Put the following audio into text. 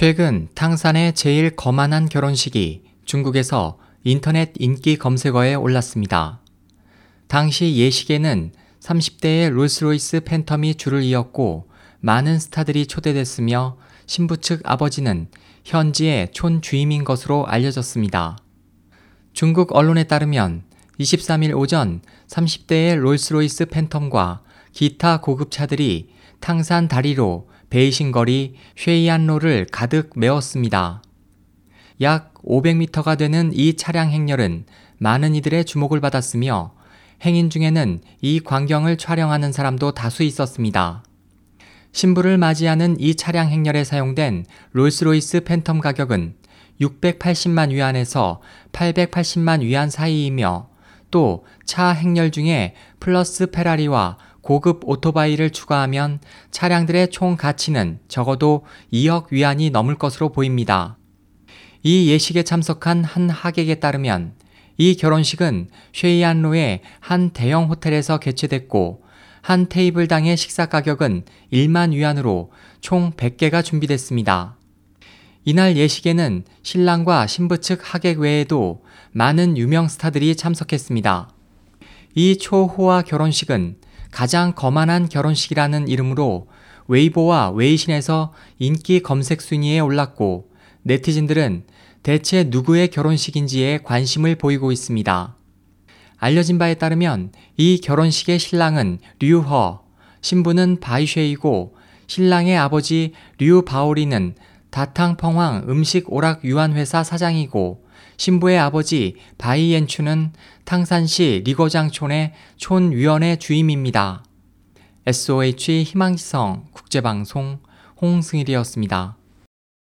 최근 탕산의 제일 거만한 결혼식이 중국에서 인터넷 인기 검색어에 올랐습니다. 당시 예식에는 30대의 롤스로이스 팬텀이 줄을 이었고 많은 스타들이 초대됐으며 신부 측 아버지는 현지의 촌 주임인 것으로 알려졌습니다. 중국 언론에 따르면 23일 오전 30대의 롤스로이스 팬텀과 기타 고급차들이 탕산 다리로 베이신 거리 쉐이안로를 가득 메웠습니다. 약 500m가 되는 이 차량 행렬은 많은 이들의 주목을 받았으며 행인 중에는 이 광경을 촬영하는 사람도 다수 있었습니다. 신부를 맞이하는 이 차량 행렬에 사용된 롤스로이스 팬텀 가격은 680만 위안에서 880만 위안 사이이며 또 차 행렬 중에 포르쉐 페라리와 고급 오토바이를 추가하면 차량들의 총 가치는 적어도 2억 위안이 넘을 것으로 보입니다. 이 예식에 참석한 한 하객에 따르면 이 결혼식은 쉐이안로의 한 대형 호텔에서 개최됐고 한 테이블당의 식사 가격은 1만 위안으로 총 100개가 준비됐습니다. 이날 예식에는 신랑과 신부 측 하객 외에도 많은 유명 스타들이 참석했습니다. 이 초호화 결혼식은 가장 거만한 결혼식이라는 이름으로 웨이보와 웨이신에서 인기 검색 순위에 올랐고 네티즌들은 대체 누구의 결혼식인지에 관심을 보이고 있습니다. 알려진 바에 따르면 이 결혼식의 신랑은 류허, 신부는 바이쉐이고 신랑의 아버지 류바오리는 다탕펑황 음식 오락 유한회사 사장이고 신부의 아버지 바이엔추는 탕산시 리거장촌의 촌위원회 주임입니다. SOH 희망지성 국제방송 홍승일이었습니다.